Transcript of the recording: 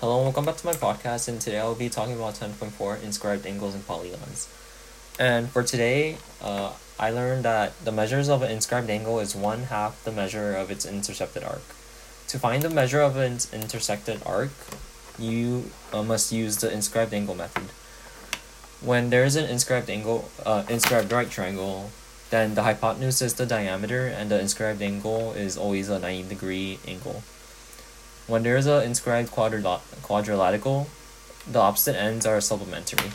Hello and welcome back to my podcast and today I'll be talking about 10.4 inscribed angles and polygons. And for today, uh, I learned that the measures of an inscribed angle is one half the measure of its intercepted arc. To find the measure of an intersected arc, you uh, must use the inscribed angle method. When there is an inscribed angle, uh, inscribed right triangle, then the hypotenuse is the diameter and the inscribed angle is always a 90 degree angle. When there is an inscribed quadrilateral, the opposite ends are supplementary.